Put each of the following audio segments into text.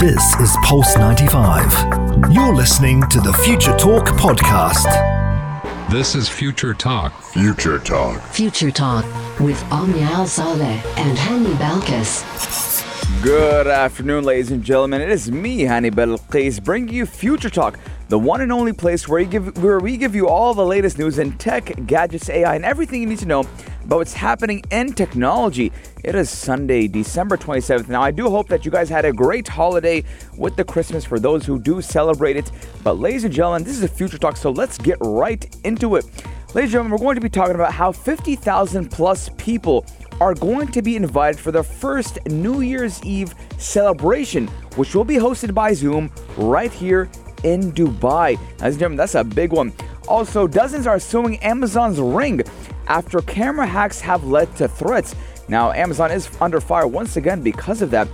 This is Pulse 95. You're listening to the Future Talk podcast. This is Future Talk. Future Talk. Future Talk with Omnial Saleh and Hani Balkis. Good afternoon, ladies and gentlemen. It is me, Hani Balkis, bringing you Future Talk, the one and only place where, give, where we give you all the latest news in tech, gadgets, AI, and everything you need to know about what's happening in technology. It is Sunday, December 27th. Now, I do hope that you guys had a great holiday with the Christmas for those who do celebrate it. But, ladies and gentlemen, this is a Future Talk, so let's get right into it. Ladies and gentlemen, we're going to be talking about how 50,000 plus people are going to be invited for their first New Year's Eve celebration, which will be hosted by Zoom right here in Dubai. Ladies and gentlemen, that's a big one. Also, dozens are suing Amazon's Ring after camera hacks have led to threats. Now, Amazon is under fire once again because of that.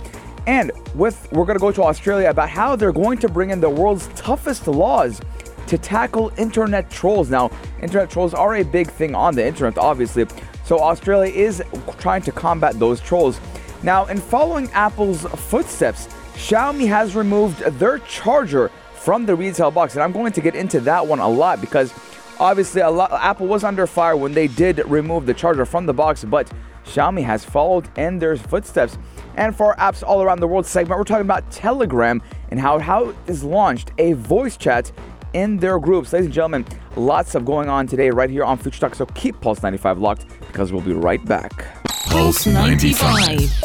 And with we're going to go to Australia about how they're going to bring in the world's toughest laws to tackle internet trolls. Now, internet trolls are a big thing on the internet, obviously. So Australia is trying to combat those trolls. Now, in following Apple's footsteps, Xiaomi has removed their charger from the retail box, and I'm going to get into that one a lot because obviously lot, Apple was under fire when they did remove the charger from the box, but Xiaomi has followed in their footsteps. And for our apps all around the world segment, we're talking about Telegram and how how is launched a voice chat in their groups. Ladies and gentlemen, lots of going on today right here on Future Talk. So keep Pulse 95 locked because we'll be right back. Pulse 95.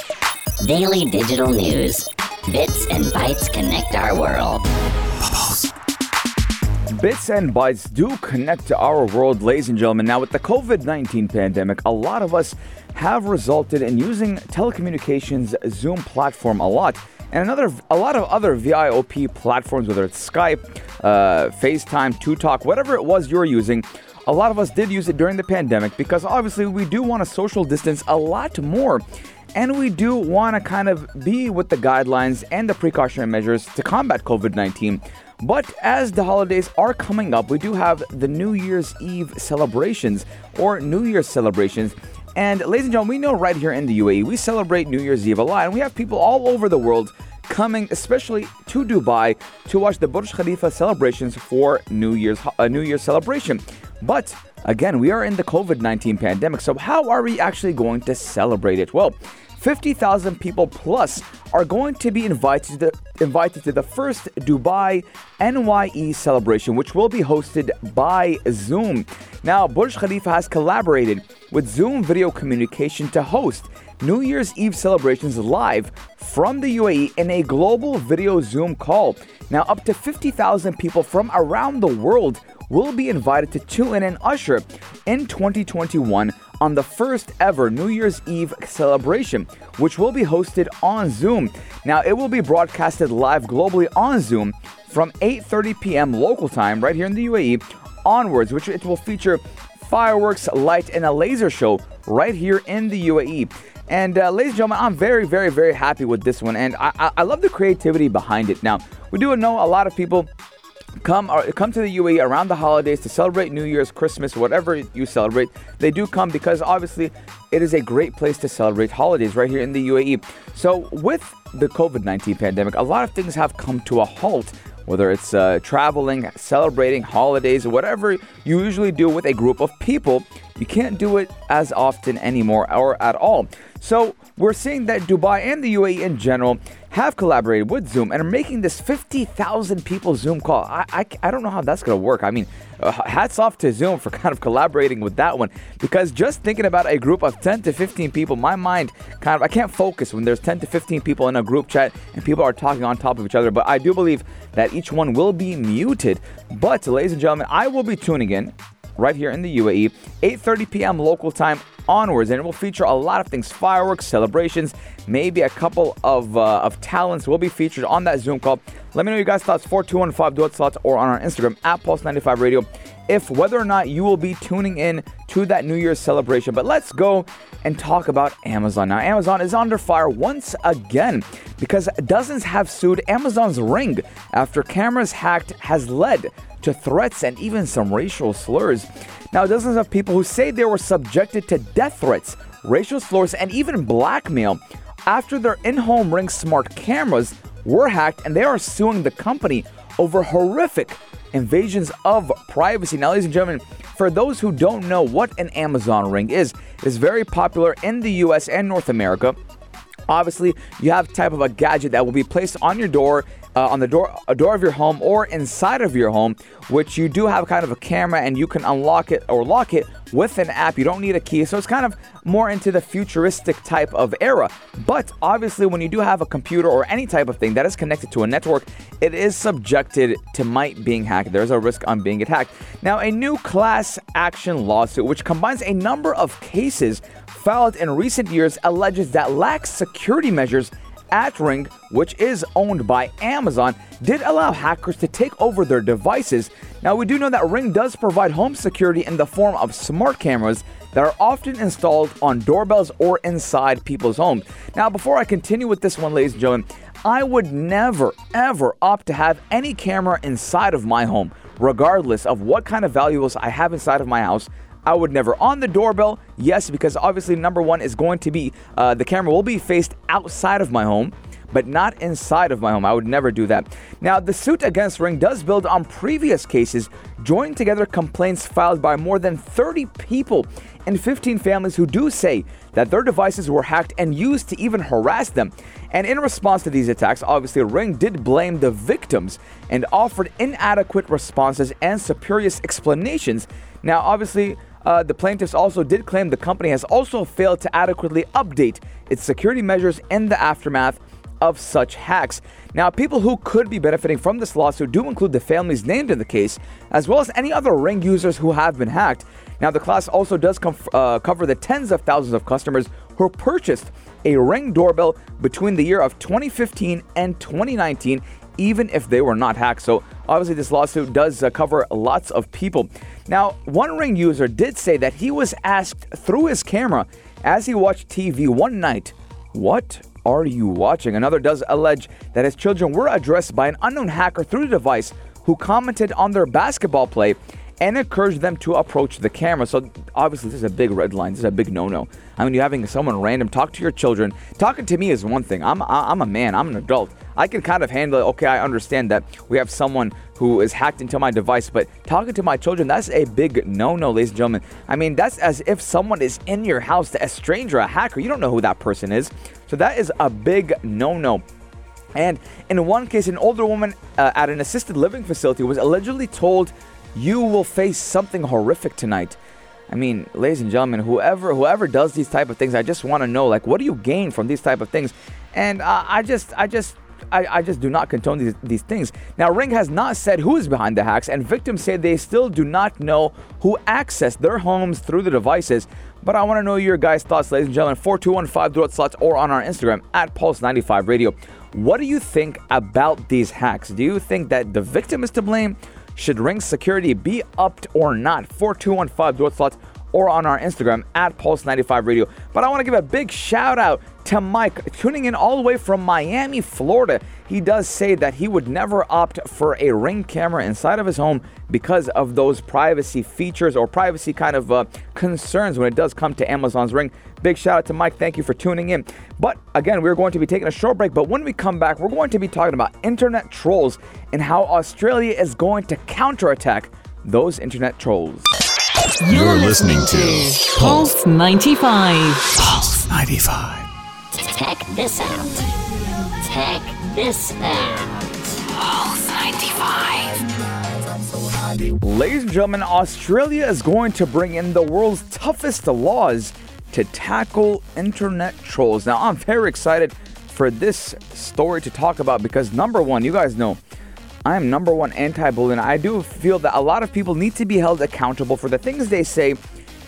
Daily digital news. Bits and bytes connect our world. Bits and bytes do connect to our world, ladies and gentlemen. Now, with the COVID 19 pandemic, a lot of us have resulted in using telecommunications Zoom platform a lot and another a lot of other VIOP platforms, whether it's Skype, uh, FaceTime, ToTok, whatever it was you're using. A lot of us did use it during the pandemic because obviously we do want to social distance a lot more. And we do want to kind of be with the guidelines and the precautionary measures to combat COVID 19. But as the holidays are coming up, we do have the New Year's Eve celebrations or New Year's celebrations. And ladies and gentlemen, we know right here in the UAE, we celebrate New Year's Eve a lot, and we have people all over the world coming, especially to Dubai, to watch the Burj Khalifa celebrations for New Year's a New Year's celebration. But again, we are in the COVID-19 pandemic, so how are we actually going to celebrate it? Well, 50,000 people plus are going to be invited to, the, invited to the first Dubai NYE celebration, which will be hosted by Zoom. Now, Burj Khalifa has collaborated with Zoom Video Communication to host New Year's Eve celebrations live from the UAE in a global video Zoom call. Now, up to 50,000 people from around the world will be invited to tune in and usher in 2021 on the first ever New Year's Eve celebration, which will be hosted on Zoom. Now, it will be broadcasted live globally on Zoom from 8:30 p.m. local time right here in the UAE onwards, which it will feature fireworks, light, and a laser show right here in the UAE. And uh, ladies and gentlemen, I'm very, very, very happy with this one, and I, I, I love the creativity behind it. Now, we do know a lot of people come come to the UAE around the holidays to celebrate New Year's, Christmas, whatever you celebrate. They do come because obviously it is a great place to celebrate holidays right here in the UAE. So with the COVID-19 pandemic, a lot of things have come to a halt. Whether it's uh, traveling, celebrating holidays, whatever you usually do with a group of people, you can't do it as often anymore or at all. So we're seeing that Dubai and the UAE in general have collaborated with Zoom and are making this 50,000 people Zoom call. I, I, I, don't know how that's going to work. I mean, uh, hats off to Zoom for kind of collaborating with that one because just thinking about a group of 10 to 15 people, my mind kind of, I can't focus when there's 10 to 15 people in a group chat and people are talking on top of each other. But I do believe that each one will be muted. But, ladies and gentlemen, I will be tuning in right here in the UAE, 8:30 p.m. local time onwards, and it will feature a lot of things: fireworks, celebrations, maybe a couple of uh, of talents will be featured on that Zoom call. Let me know your guys' thoughts 4215 duet slots or on our Instagram at Pulse95 Radio. If whether or not you will be tuning in to that New Year's celebration, but let's go and talk about Amazon. Now, Amazon is under fire once again because dozens have sued Amazon's Ring after cameras hacked has led to threats and even some racial slurs. Now, dozens of people who say they were subjected to death threats, racial slurs, and even blackmail after their in home Ring smart cameras were hacked and they are suing the company over horrific invasions of privacy. Now, ladies and gentlemen, for those who don't know what an Amazon Ring is, it is very popular in the US and North America. Obviously, you have type of a gadget that will be placed on your door, uh, on the door, a door of your home, or inside of your home, which you do have kind of a camera and you can unlock it or lock it with an app. You don't need a key, so it's kind of more into the futuristic type of era. But obviously, when you do have a computer or any type of thing that is connected to a network, it is subjected to might being hacked. There's a risk on being attacked. Now, a new class action lawsuit, which combines a number of cases filed in recent years, alleges that lax security measures at Ring, which is owned by Amazon, did allow hackers to take over their devices. Now, we do know that Ring does provide home security in the form of smart cameras that are often installed on doorbells or inside people's homes. Now, before I continue with this one, ladies and gentlemen, I would never, ever opt to have any camera inside of my home, regardless of what kind of valuables I have inside of my house. I would never on the doorbell. Yes, because obviously number one is going to be uh, the camera will be faced outside of my home, but not inside of my home. I would never do that. Now, the suit against Ring does build on previous cases, joining together complaints filed by more than 30 people and 15 families who do say that their devices were hacked and used to even harass them. And in response to these attacks, obviously Ring did blame the victims and offered inadequate responses and spurious explanations. Now, obviously, uh, the plaintiffs also did claim the company has also failed to adequately update its security measures in the aftermath of such hacks. Now, people who could be benefiting from this lawsuit do include the families named in the case, as well as any other Ring users who have been hacked. Now, the class also does com- uh, cover the tens of thousands of customers who purchased a Ring doorbell between the year of 2015 and 2019 even if they were not hacked. So, obviously, this lawsuit does uh, cover lots of people. Now, one Ring user did say that he was asked through his camera as he watched TV one night, What are you watching? Another does allege that his children were addressed by an unknown hacker through the device who commented on their basketball play and encourage them to approach the camera. So obviously, this is a big red line. This is a big no-no. I mean, you're having someone random talk to your children. Talking to me is one thing. I'm I'm a man. I'm an adult. I can kind of handle it. Okay, I understand that we have someone who is hacked into my device, but talking to my children, that's a big no-no, ladies and gentlemen. I mean, that's as if someone is in your house, a stranger, a hacker. You don't know who that person is. So that is a big no-no. And in one case, an older woman uh, at an assisted living facility was allegedly told you will face something horrific tonight. I mean, ladies and gentlemen, whoever whoever does these type of things, I just want to know, like, what do you gain from these type of things? And uh, I just, I just, I, I, just do not condone these, these things. Now, Ring has not said who is behind the hacks, and victims say they still do not know who accessed their homes through the devices. But I want to know your guys' thoughts, ladies and gentlemen. 4215 throughout slots or on our Instagram at Pulse95 Radio. What do you think about these hacks? Do you think that the victim is to blame? Should Ring security be upped or not? 4215 Dorth Slots or on our Instagram at Pulse95 Radio. But I want to give a big shout out to Mike, tuning in all the way from Miami, Florida. He does say that he would never opt for a ring camera inside of his home because of those privacy features or privacy kind of uh, concerns when it does come to Amazon's Ring. Big shout out to Mike. Thank you for tuning in. But again, we're going to be taking a short break. But when we come back, we're going to be talking about internet trolls and how Australia is going to counterattack those internet trolls. You're listening to Pulse 95. Pulse 95. Check this out. Check this out. Pulse 95. Ladies and gentlemen, Australia is going to bring in the world's toughest laws to tackle internet trolls. Now, I'm very excited for this story to talk about because number one, you guys know I am number one anti-bullying. I do feel that a lot of people need to be held accountable for the things they say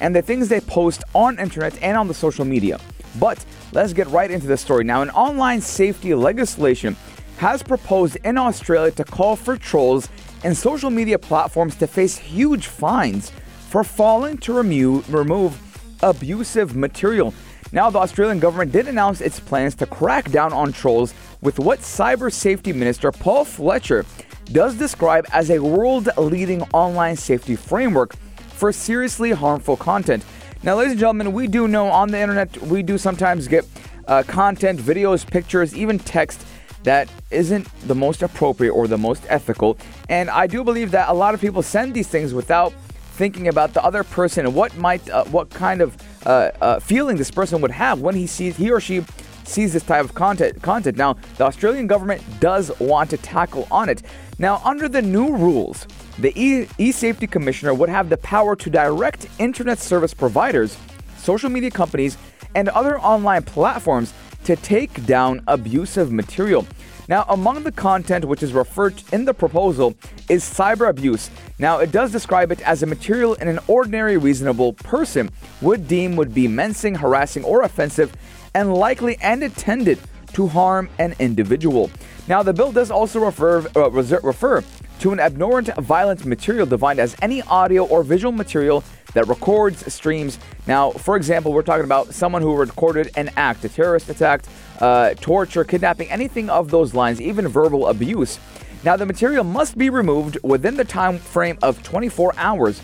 and the things they post on internet and on the social media. But let's get right into the story. Now, an online safety legislation has proposed in Australia to call for trolls and social media platforms to face huge fines for failing to remo- remove abusive material. Now, the Australian government did announce its plans to crack down on trolls with what Cyber Safety Minister Paul Fletcher does describe as a world leading online safety framework for seriously harmful content. Now, ladies and gentlemen, we do know on the internet, we do sometimes get uh, content, videos, pictures, even text that isn't the most appropriate or the most ethical. And I do believe that a lot of people send these things without thinking about the other person and what might, uh, what kind of uh, uh, feeling this person would have when he sees he or she sees this type of content. Content. Now, the Australian government does want to tackle on it. Now, under the new rules, the e- e-safety commissioner would have the power to direct internet service providers, social media companies, and other online platforms to take down abusive material. Now, among the content which is referred in the proposal is cyber abuse. Now, it does describe it as a material in an ordinary reasonable person would deem would be menacing, harassing, or offensive, and likely and intended to harm an individual. Now, the bill does also refer, uh, refer to an abhorrent, violent material defined as any audio or visual material that records, streams. Now, for example, we're talking about someone who recorded an act, a terrorist attack, uh, torture, kidnapping, anything of those lines, even verbal abuse. Now, the material must be removed within the time frame of 24 hours,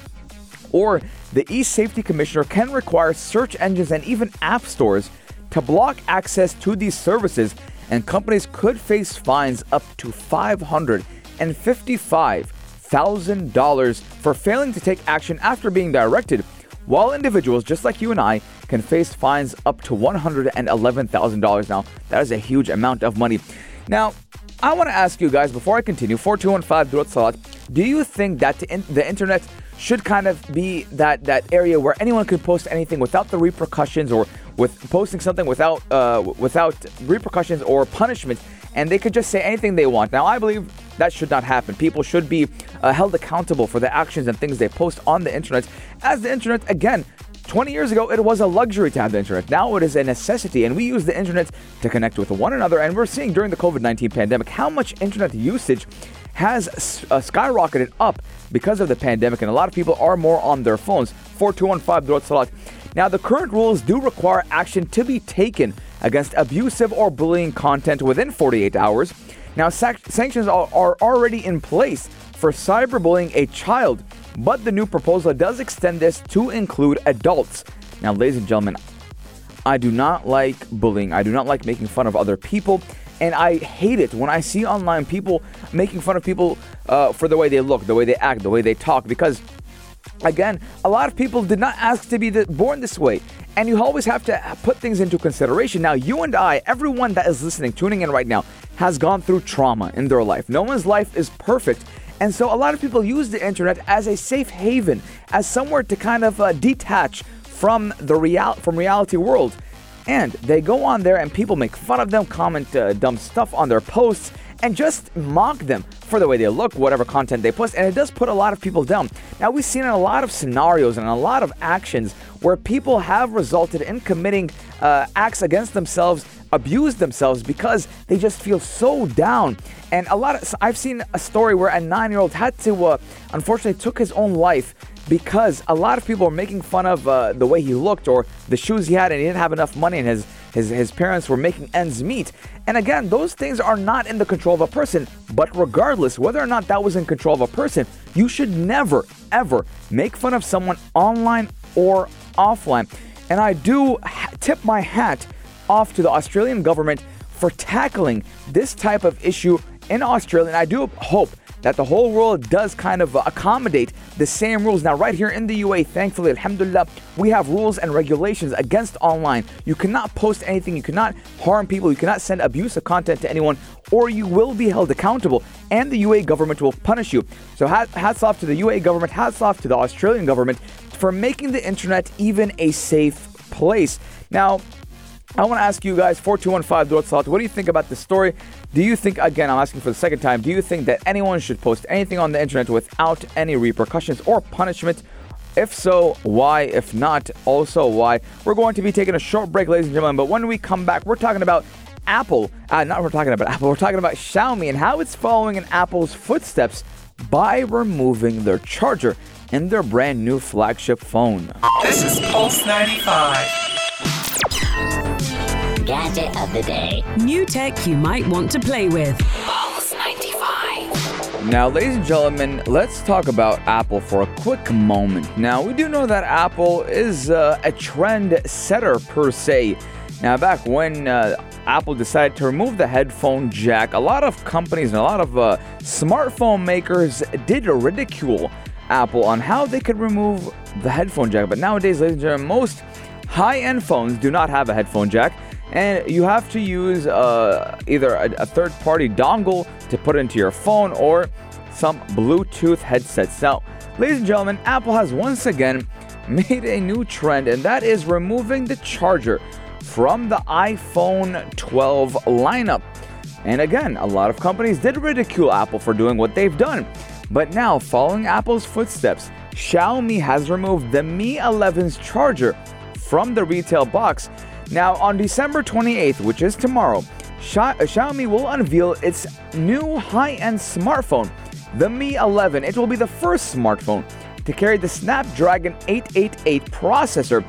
or the e-safety commissioner can require search engines and even app stores to block access to these services, and companies could face fines up to 555 $1,000 for failing to take action after being directed, while individuals just like you and I can face fines up to $111,000. Now, that is a huge amount of money. Now, I want to ask you guys before I continue 4215 Salat, do you think that the, internet should kind of be that, that area where anyone can post anything without the repercussions or with posting something without uh, without repercussions or punishment and they could just say anything they want. Now, I believe that should not happen. People should be uh, held accountable for the actions and things they post on the internet. As the internet, again, 20 years ago, it was a luxury to have the internet. Now it is a necessity, and we use the internet to connect with one another. And we're seeing during the COVID 19 pandemic how much internet usage has uh, skyrocketed up because of the pandemic, and a lot of people are more on their phones. 4215 Now, the current rules do require action to be taken against abusive or bullying content within 48 hours. Now, sac- sanctions are, are already in place for cyberbullying a child, but the new proposal does extend this to include adults. Now, ladies and gentlemen, I do not like bullying. I do not like making fun of other people. And I hate it when I see online people making fun of people uh, for the way they look, the way they act, the way they talk, because Again, a lot of people did not ask to be born this way. And you always have to put things into consideration. Now, you and I, everyone that is listening, tuning in right now, has gone through trauma in their life. No one's life is perfect. And so a lot of people use the internet as a safe haven, as somewhere to kind of uh, detach from the real from reality world. And they go on there and people make fun of them, comment uh, dumb stuff on their posts, and just mock them for the way they look, whatever content they post, and it does put a lot of people down. Now, we've seen in a lot of scenarios and a lot of actions where people have resulted in committing uh, acts against themselves, abuse themselves because they just feel so down. And a lot of I've seen a story where a nine-year-old had to, uh, unfortunately, took his own life because a lot of people are making fun of uh, the way he looked or the shoes he had, and he didn't have enough money, and his his his parents were making ends meet. And again, those things are not in the control of a person. But regardless, whether or not that was in control of a person, you should never ever make fun of someone online or offline. And I do tip my hat off to the Australian government for tackling this type of issue in Australia. And I do hope that the whole world does kind of uh, accommodate the same rules. Now, right here in the UAE, thankfully, alhamdulillah, we have rules and regulations against online. You cannot post anything, you cannot harm people, you cannot send abusive content to anyone, or you will be held accountable, and the UAE government will punish you. So, hats off to the UAE government, hats off to the Australian government for making the internet even a safe place. Now, I want to ask you guys, 4215 what do you think about this story? Do you think, again, I'm asking for the second time, do you think that anyone should post anything on the internet without any repercussions or punishment? If so, why? If not, also why? We're going to be taking a short break, ladies and gentlemen, but when we come back, we're talking about Apple. Uh, not we're talking about Apple, we're talking about Xiaomi and how it's following in Apple's footsteps by removing their charger in their brand new flagship phone. This is Pulse 95 gadget of the day. New tech you might want to play with. Pulse 95. Now, ladies and gentlemen, let's talk about Apple for a quick moment. Now, we do know that Apple is uh, a trend setter per se. Now, back when uh, Apple decided to remove the headphone jack. A lot of companies and a lot of uh, smartphone makers did ridicule Apple on how they could remove the headphone jack. But nowadays, ladies and gentlemen, most high end phones do not have a headphone jack. And you have to use uh, either a, a third party dongle to put into your phone or some Bluetooth headsets. Now, ladies and gentlemen, Apple has once again made a new trend, and that is removing the charger from the iPhone 12 lineup. And again, a lot of companies did ridicule Apple for doing what they've done. But now, following Apple's footsteps, Xiaomi has removed the Mi 11's charger from the retail box. Now, on December 28th, which is tomorrow, uh, Xiaomi will unveil its new high end smartphone, the Mi 11. It will be the first smartphone to carry the Snapdragon 888 processor.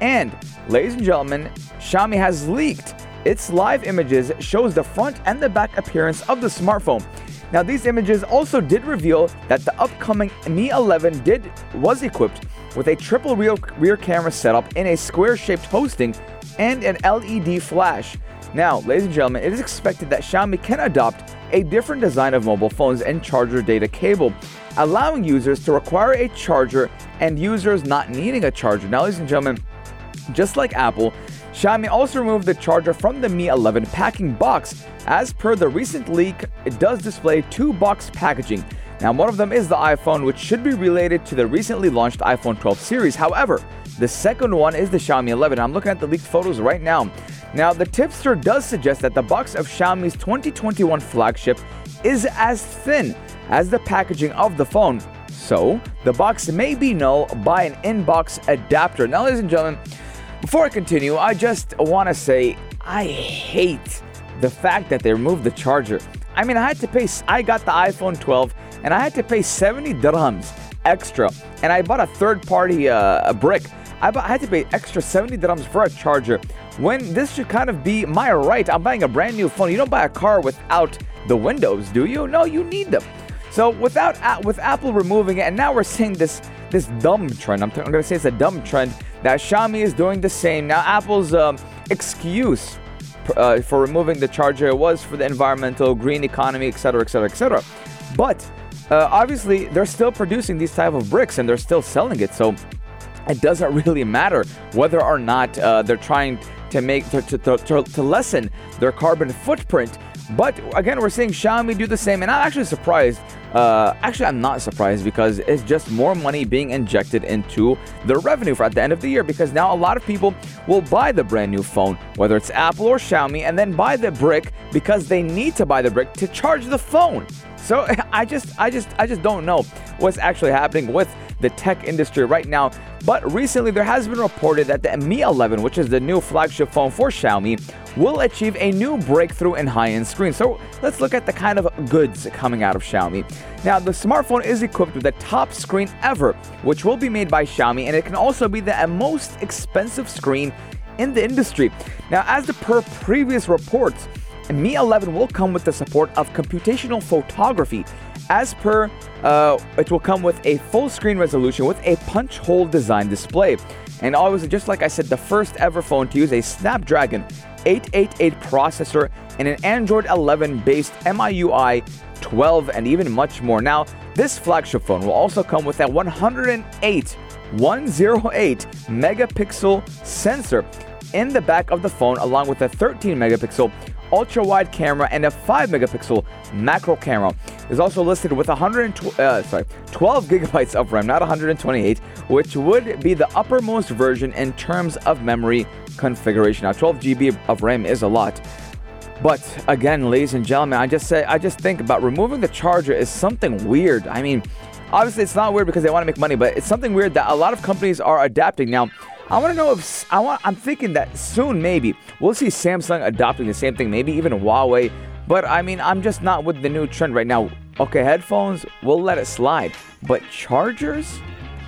And, ladies and gentlemen, Xiaomi has leaked its live images shows the front and the back appearance of the smartphone. Now, these images also did reveal that the upcoming Mi 11 did was equipped with a triple rear, rear camera setup in a square-shaped hosting and an LED flash. Now, ladies and gentlemen, it is expected that Xiaomi can adopt a different design of mobile phones and charger data cable, allowing users to require a charger and users not needing a charger. Now, ladies and gentlemen, just like Apple, Xiaomi also removed the charger from the Mi 11 packing box. As per the recent leak, it does display two box packaging. Now, one of them is the iPhone, which should be related to the recently launched iPhone 12 series. However, the second one is the Xiaomi 11. I'm looking at the leaked photos right now. Now, the tipster does suggest that the box of Xiaomi's 2021 flagship is as thin as the packaging of the phone. So, the box may be null by an in-box adapter. Now, ladies and gentlemen, before I continue, I just want to say I hate the fact that they removed the charger. I mean, I had to pay, I got the iPhone 12 and I had to pay 70 dirhams extra. And I bought a third party uh, brick. I, I had to pay extra 70 dirhams for a charger when this should kind of be my right. I'm buying a brand new phone. You don't buy a car without the windows, do you? No, you need them. So without with Apple removing it, and now we're seeing this this dumb trend. I'm, t- I'm gonna say it's a dumb trend that Xiaomi is doing the same. Now Apple's um, excuse uh, for removing the charger was for the environmental, green economy, etc., etc., etc. But uh, obviously, they're still producing these type of bricks and they're still selling it. So it doesn't really matter whether or not uh, they're trying to make to, to, to, to lessen their carbon footprint. But again, we're seeing Xiaomi do the same, and I'm actually surprised. Uh, actually, I'm not surprised because it's just more money being injected into the revenue for at the end of the year. Because now a lot of people will buy the brand new phone, whether it's Apple or Xiaomi, and then buy the brick because they need to buy the brick to charge the phone. So I just, I just, I just don't know what's actually happening with the tech industry right now. But recently, there has been reported that the Mi 11, which is the new flagship phone for Xiaomi, will achieve a new breakthrough in high-end screens. So let's look at the kind of goods coming out of Xiaomi. Now, the smartphone is equipped with the top screen ever, which will be made by Xiaomi, and it can also be the most expensive screen in the industry. Now, as the per previous reports, Mi 11 will come with the support of computational photography. As per, uh, it will come with a full screen resolution with a punch hole design display. And obviously, just like I said, the first ever phone to use a Snapdragon 888 processor and an Android 11 based MIUI 12 and even much more. Now, this flagship phone will also come with a 108 108 megapixel sensor in the back of the phone along with a 13 megapixel ultra wide camera and a 5 megapixel macro camera. Is also listed with 112, uh, sorry, 12 gigabytes of RAM, not 128, which would be the uppermost version in terms of memory configuration. Now, 12 GB of RAM is a lot. But again, ladies and gentlemen, I just say I just think about removing the charger is something weird. I mean, obviously it's not weird because they want to make money, but it's something weird that a lot of companies are adapting now. I want to know if I want. I'm thinking that soon maybe we'll see Samsung adopting the same thing. Maybe even Huawei. But I mean, I'm just not with the new trend right now. Okay, headphones, we'll let it slide. But chargers?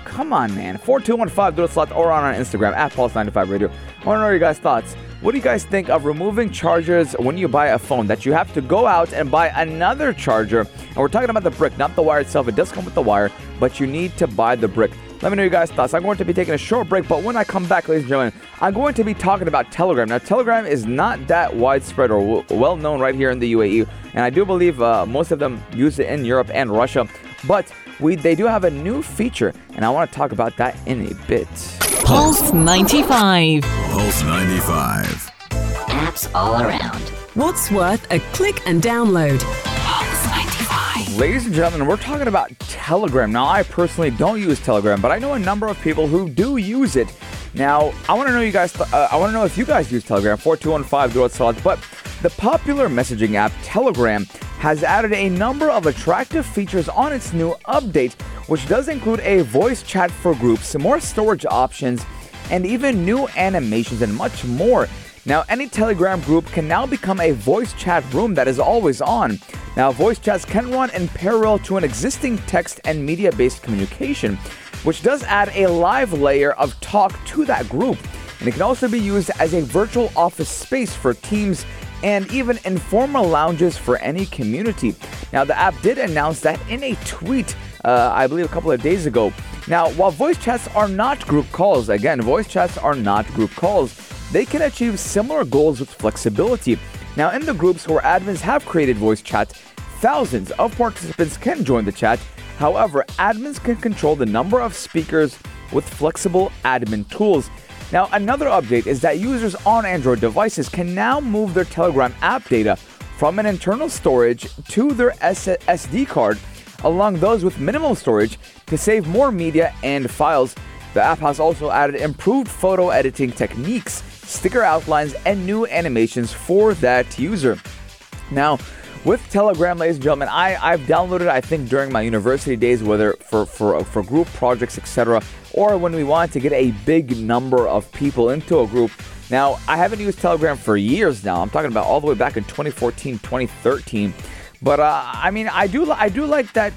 Come on, man. 4215 do slot or on our Instagram at Pulse95 Radio. I want to know your guys' thoughts. What do you guys think of removing chargers when you buy a phone? That you have to go out and buy another charger. And we're talking about the brick, not the wire itself. It does come with the wire, but you need to buy the brick. Let me know your guys' thoughts. I'm going to be taking a short break, but when I come back, ladies and gentlemen, I'm going to be talking about Telegram. Now, Telegram is not that widespread or w- well known right here in the UAE, and I do believe uh, most of them use it in Europe and Russia. But we they do have a new feature, and I want to talk about that in a bit. Pulse 95. Pulse 95. Apps all around. What's worth a click and download? Pulse 95. Ladies and gentlemen, we're talking about Telegram. Now, I personally don't use Telegram, but I know a number of people who do use it. Now, I want to know you guys. Uh, I want to know if you guys use Telegram. Four two one five. Do it, But the popular messaging app Telegram has added a number of attractive features on its new update, which does include a voice chat for groups, more storage options, and even new animations and much more. Now, any Telegram group can now become a voice chat room that is always on. Now, voice chats can run in parallel to an existing text and media based communication, which does add a live layer of talk to that group. And it can also be used as a virtual office space for teams and even informal lounges for any community. Now, the app did announce that in a tweet, uh, I believe a couple of days ago. Now, while voice chats are not group calls, again, voice chats are not group calls, they can achieve similar goals with flexibility. Now, in the groups where admins have created voice chats, thousands of participants can join the chat. However, admins can control the number of speakers with flexible admin tools. Now, another update is that users on Android devices can now move their Telegram app data from an internal storage to their SD card, along those with minimal storage to save more media and files. The app has also added improved photo editing techniques, sticker outlines, and new animations for that user. Now, with Telegram, ladies and gentlemen, I, I've downloaded I think during my university days, whether for for for group projects, etc or when we want to get a big number of people into a group. Now, I haven't used Telegram for years now. I'm talking about all the way back in 2014, 2013. But uh, I mean, I do I do like that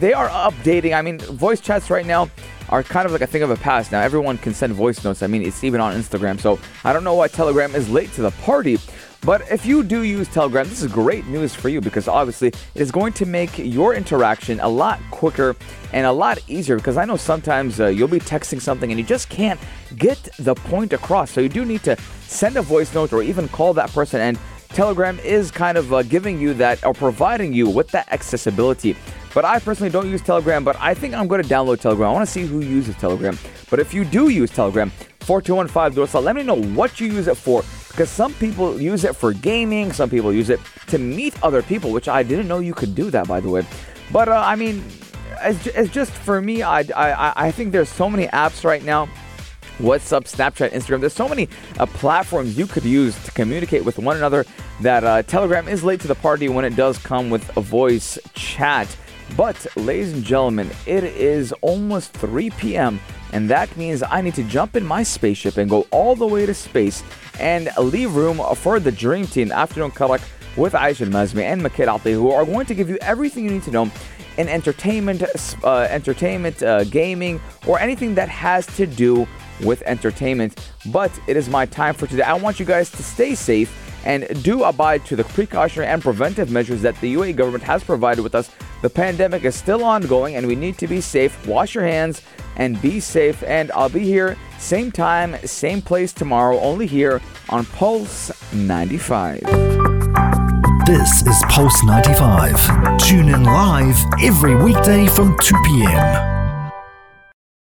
they are updating. I mean, voice chats right now are kind of like a thing of the past now. Everyone can send voice notes. I mean, it's even on Instagram. So I don't know why Telegram is late to the party. But if you do use Telegram, this is great news for you because obviously it is going to make your interaction a lot quicker and a lot easier because I know sometimes uh, you'll be texting something and you just can't get the point across. So you do need to send a voice note or even call that person and Telegram is kind of uh, giving you that or providing you with that accessibility. But I personally don't use Telegram, but I think I'm going to download Telegram. I want to see who uses Telegram. But if you do use Telegram, 4215 Dorsal, let me know what you use it for because some people use it for gaming, some people use it to meet other people, which I didn't know you could do that, by the way. But uh, I mean, it's, it's just for me, I, I, I think there's so many apps right now. WhatsApp, Snapchat, Instagram. There's so many uh, platforms you could use to communicate with one another that uh, Telegram is late to the party when it does come with a voice chat. But, ladies and gentlemen, it is almost 3 p.m., and that means I need to jump in my spaceship and go all the way to space and leave room for the Dream Team Afternoon Karak with Aisha Mazmi and Maked Ati, who are going to give you everything you need to know in entertainment, uh, entertainment, uh, gaming, or anything that has to do with entertainment. But it is my time for today. I want you guys to stay safe and do abide to the precautionary and preventive measures that the UAE government has provided with us. The pandemic is still ongoing and we need to be safe. Wash your hands and be safe. And I'll be here same time, same place tomorrow, only here on Pulse 95. This is Pulse 95. Tune in live every weekday from 2 p.m.